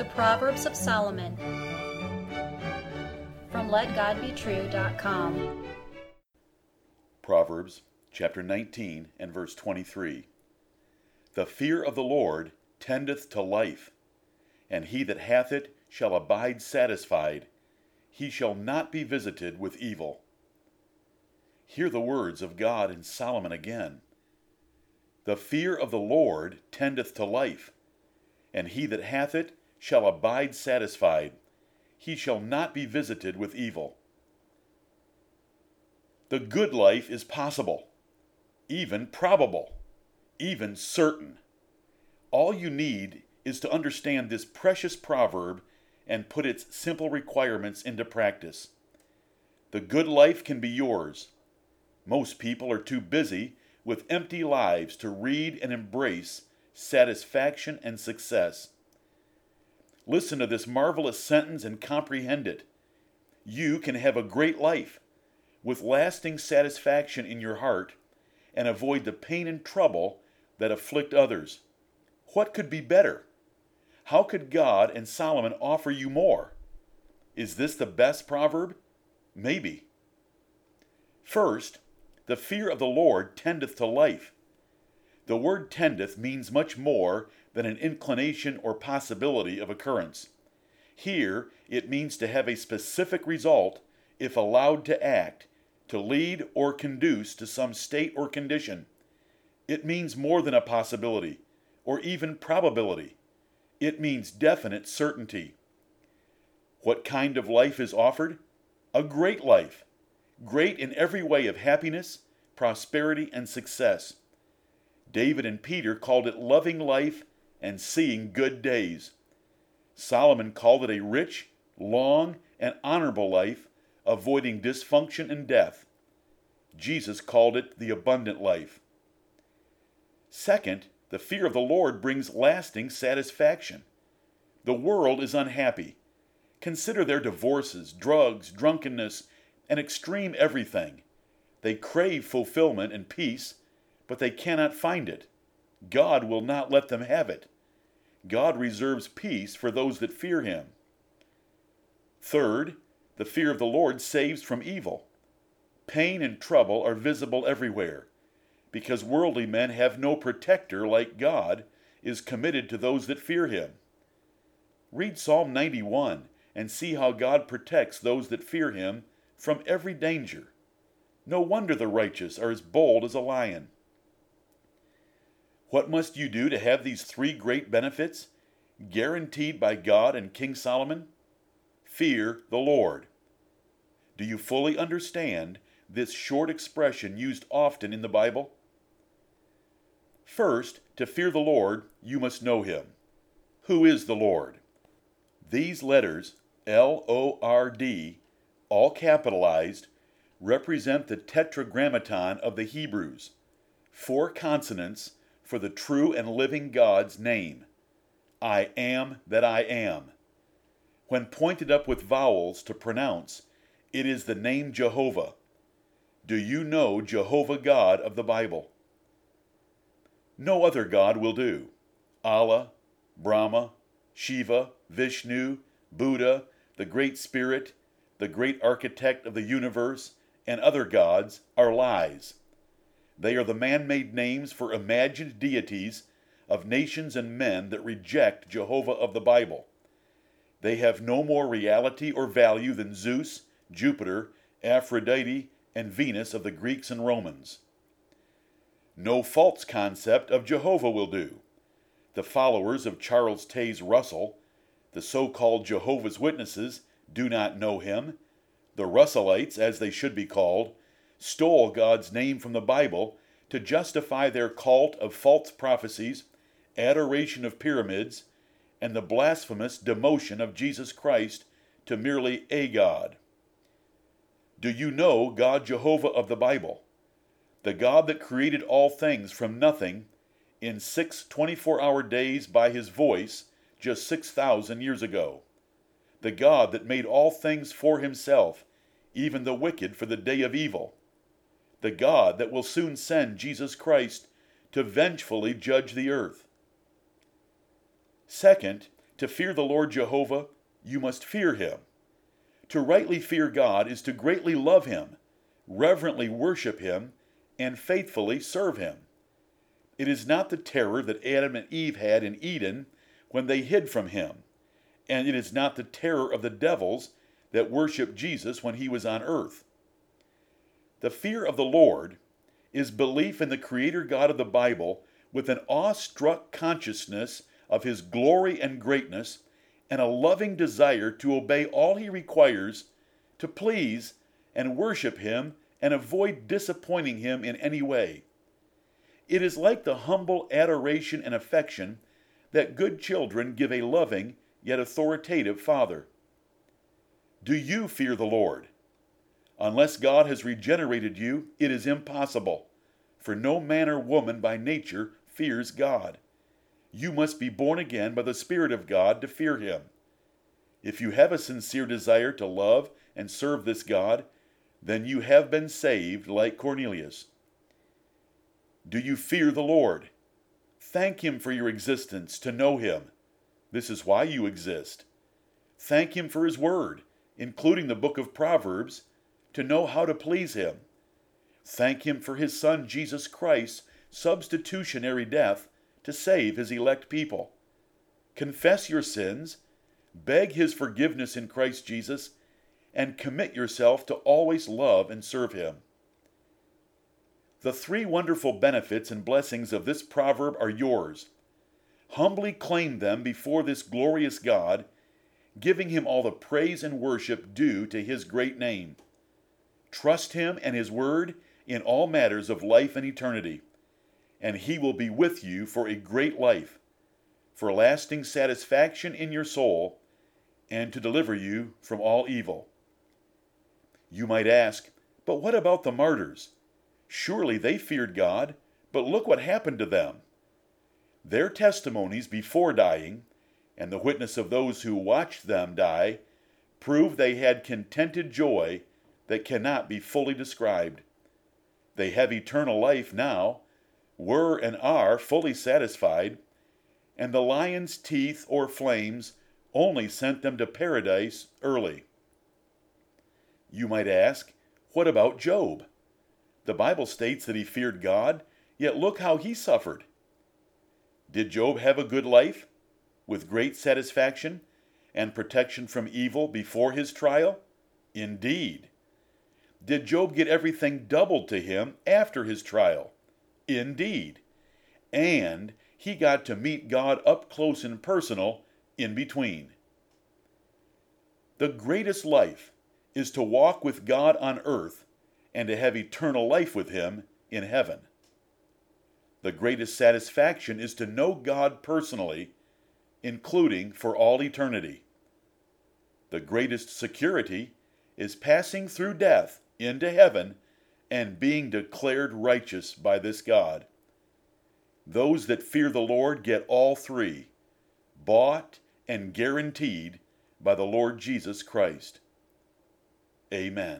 The Proverbs of Solomon from LetGodBetrue.com. Proverbs chapter 19 and verse 23. The fear of the Lord tendeth to life, and he that hath it shall abide satisfied. He shall not be visited with evil. Hear the words of God in Solomon again. The fear of the Lord tendeth to life, and he that hath it shall abide satisfied. He shall not be visited with evil. The good life is possible, even probable, even certain. All you need is to understand this precious proverb and put its simple requirements into practice. The good life can be yours. Most people are too busy with empty lives to read and embrace satisfaction and success. Listen to this marvelous sentence and comprehend it. You can have a great life with lasting satisfaction in your heart and avoid the pain and trouble that afflict others. What could be better? How could God and Solomon offer you more? Is this the best proverb? Maybe. First, the fear of the Lord tendeth to life. The word tendeth means much more than an inclination or possibility of occurrence. Here, it means to have a specific result if allowed to act, to lead or conduce to some state or condition. It means more than a possibility, or even probability. It means definite certainty. What kind of life is offered? A great life. Great in every way of happiness, prosperity, and success. David and Peter called it loving life and seeing good days. Solomon called it a rich, long, and honorable life, avoiding dysfunction and death. Jesus called it the abundant life. Second, the fear of the Lord brings lasting satisfaction. The world is unhappy. Consider their divorces, drugs, drunkenness, and extreme everything. They crave fulfillment and peace, but they cannot find it. God will not let them have it. God reserves peace for those that fear him. Third, the fear of the Lord saves from evil. Pain and trouble are visible everywhere, because worldly men have no protector like God is committed to those that fear him. Read Psalm 91 and see how God protects those that fear him from every danger. No wonder the righteous are as bold as a lion. What must you do to have these three great benefits guaranteed by God and King Solomon? Fear the Lord. Do you fully understand this short expression used often in the Bible? First, to fear the Lord, you must know him. Who is the Lord? These letters, L O R D, all capitalized, represent the tetragrammaton of the Hebrews, four consonants for the true and living God's name. I am that I am. When pointed up with vowels to pronounce, it is the name Jehovah. Do you know Jehovah God of the Bible? No other God will do. Allah, Brahma, Shiva, Vishnu, Buddha, the Great Spirit, the great architect of the universe, and other gods are lies. They are the man made names for imagined deities of nations and men that reject Jehovah of the Bible. They have no more reality or value than Zeus, Jupiter, Aphrodite, and Venus of the Greeks and Romans. No false concept of Jehovah will do. The followers of Charles Taze Russell, the so called Jehovah's Witnesses, do not know him. The Russellites, as they should be called, stole God's name from the Bible to justify their cult of false prophecies, adoration of pyramids, and the blasphemous demotion of Jesus Christ to merely a God. Do you know God Jehovah of the Bible? The God that created all things from nothing in six 24 hour days by his voice just 6,000 years ago. The God that made all things for himself, even the wicked for the day of evil the God that will soon send Jesus Christ to vengefully judge the earth. Second, To fear the Lord Jehovah, you must fear him. To rightly fear God is to greatly love him, reverently worship him, and faithfully serve him. It is not the terror that Adam and Eve had in Eden when they hid from him, and it is not the terror of the devils that worshiped Jesus when he was on earth. The fear of the Lord is belief in the Creator God of the Bible with an awestruck consciousness of His glory and greatness and a loving desire to obey all He requires, to please and worship Him and avoid disappointing Him in any way. It is like the humble adoration and affection that good children give a loving yet authoritative father. Do you fear the Lord? Unless God has regenerated you, it is impossible, for no man or woman by nature fears God. You must be born again by the Spirit of God to fear Him. If you have a sincere desire to love and serve this God, then you have been saved like Cornelius. Do you fear the Lord? Thank Him for your existence, to know Him. This is why you exist. Thank Him for His Word, including the book of Proverbs, to know how to please Him. Thank Him for His Son, Jesus Christ's substitutionary death to save His elect people. Confess your sins, beg His forgiveness in Christ Jesus, and commit yourself to always love and serve Him. The three wonderful benefits and blessings of this proverb are yours. Humbly claim them before this glorious God, giving Him all the praise and worship due to His great name. Trust Him and His Word in all matters of life and eternity, and He will be with you for a great life, for lasting satisfaction in your soul, and to deliver you from all evil. You might ask, but what about the martyrs? Surely they feared God, but look what happened to them. Their testimonies before dying, and the witness of those who watched them die, prove they had contented joy that cannot be fully described. They have eternal life now, were and are fully satisfied, and the lion's teeth or flames only sent them to paradise early. You might ask, what about Job? The Bible states that he feared God, yet look how he suffered. Did Job have a good life, with great satisfaction and protection from evil before his trial? Indeed. Did Job get everything doubled to him after his trial? Indeed. And he got to meet God up close and personal in between. The greatest life is to walk with God on earth and to have eternal life with Him in heaven. The greatest satisfaction is to know God personally, including for all eternity. The greatest security is passing through death into heaven and being declared righteous by this God. Those that fear the Lord get all three, bought and guaranteed by the Lord Jesus Christ. Amen.